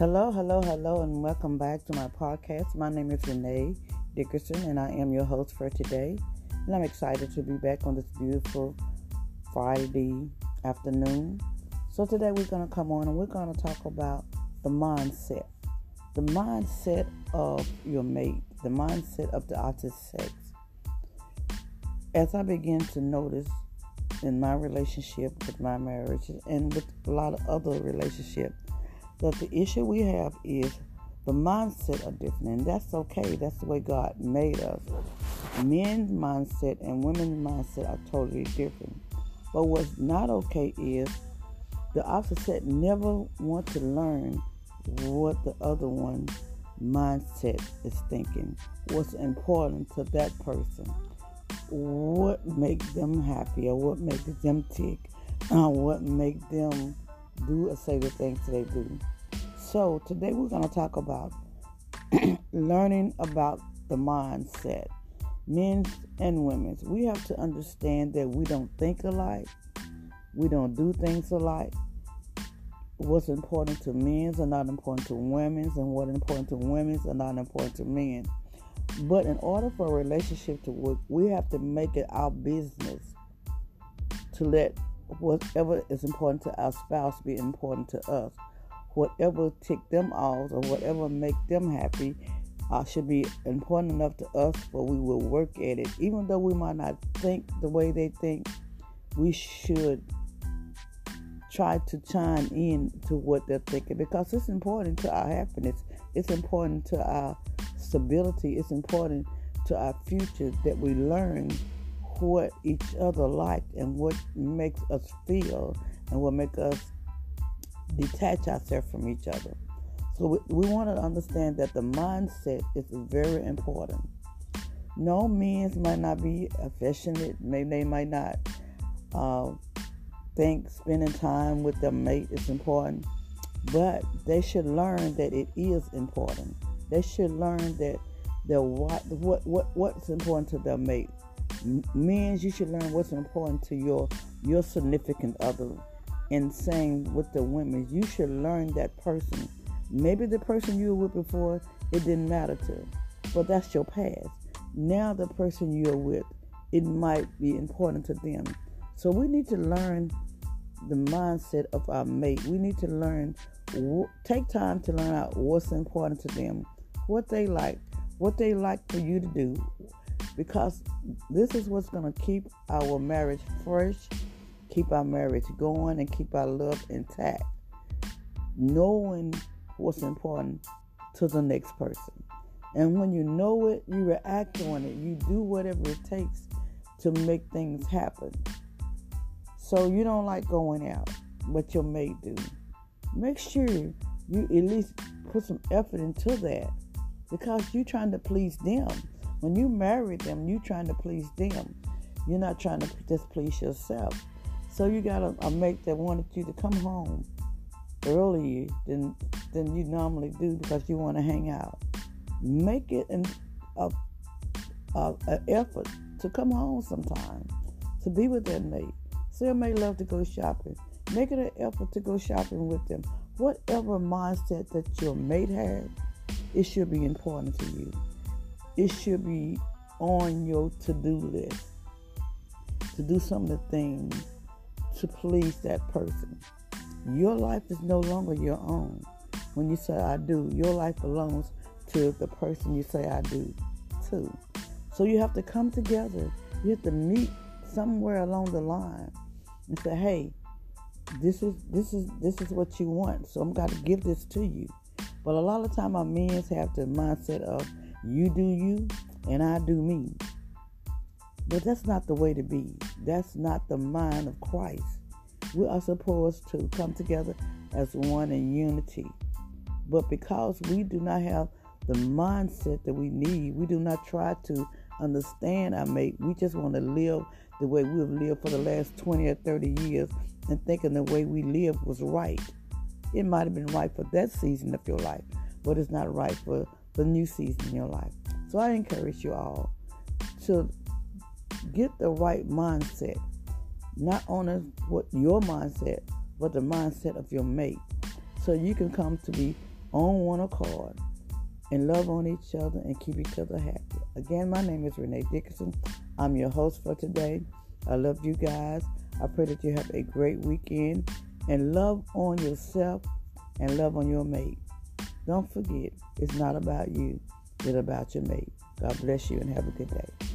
Hello, hello, hello, and welcome back to my podcast. My name is Renae Dickerson, and I am your host for today. And I'm excited to be back on this beautiful Friday afternoon. So, today we're going to come on and we're going to talk about the mindset. The mindset of your mate, the mindset of the opposite sex. As I begin to notice in my relationship with my marriage and with a lot of other relationships, that the issue we have is the mindset are different, and that's okay. That's the way God made us. Men's mindset and women's mindset are totally different. But what's not okay is the opposite never want to learn what the other one mindset is thinking. What's important to that person? What makes them happy or what makes them tick? Uh, what makes them do or say the things they do? So, today we're going to talk about learning about the mindset, men's and women's. We have to understand that we don't think alike, we don't do things alike. What's important to men's are not important to women's, and what's important to women's are not important to men. But in order for a relationship to work, we have to make it our business to let whatever is important to our spouse be important to us whatever tick them off or whatever make them happy uh, should be important enough to us but we will work at it. Even though we might not think the way they think we should try to chime in to what they're thinking because it's important to our happiness. It's important to our stability. It's important to our future that we learn what each other like and what makes us feel and what makes us detach ourselves from each other. So we, we want to understand that the mindset is very important. No men might not be affectionate, maybe they might not uh, think spending time with their mate is important, but they should learn that it is important. They should learn that the what what what what's important to their mate. Men, you should learn what's important to your your significant other and saying with the women, you should learn that person. Maybe the person you were with before, it didn't matter to, but that's your past. Now the person you're with, it might be important to them. So we need to learn the mindset of our mate. We need to learn, take time to learn out what's important to them, what they like, what they like for you to do, because this is what's going to keep our marriage fresh keep our marriage going and keep our love intact. Knowing what's important to the next person. And when you know it, you react on it. You do whatever it takes to make things happen. So you don't like going out, but your mate do. Make sure you at least put some effort into that because you're trying to please them. When you marry them, you're trying to please them. You're not trying to just please yourself. So you got a, a uh, mate that wanted you to come home earlier than than you normally do because you want to hang out. Make it an a, a, a effort to come home sometime to be with that mate. Some may love to go shopping. Make it an effort to go shopping with them. Whatever mindset that your mate has, it should be important to you. It should be on your to-do list to do some of the things to please that person. Your life is no longer your own. When you say I do, your life belongs to the person you say I do to. So you have to come together. You have to meet somewhere along the line and say, "Hey, this is this is this is what you want. So I'm going to give this to you." But a lot of time our men have the mindset of you do you and I do me. But that's not the way to be. That's not the mind of Christ. We are supposed to come together as one in unity. But because we do not have the mindset that we need, we do not try to understand our mate. We just want to live the way we've lived for the last 20 or 30 years and thinking the way we live was right. It might have been right for that season of your life, but it's not right for the new season in your life. So I encourage you all to get the right mindset, not only what your mindset, but the mindset of your mate, so you can come to be on one accord and love on each other and keep each other happy. Again, my name is Renae Dickerson. I'm your host for today. I love you guys. I pray that you have a great weekend and love on yourself and love on your mate. Don't forget, it's not about you, it's about your mate. God bless you and have a good day.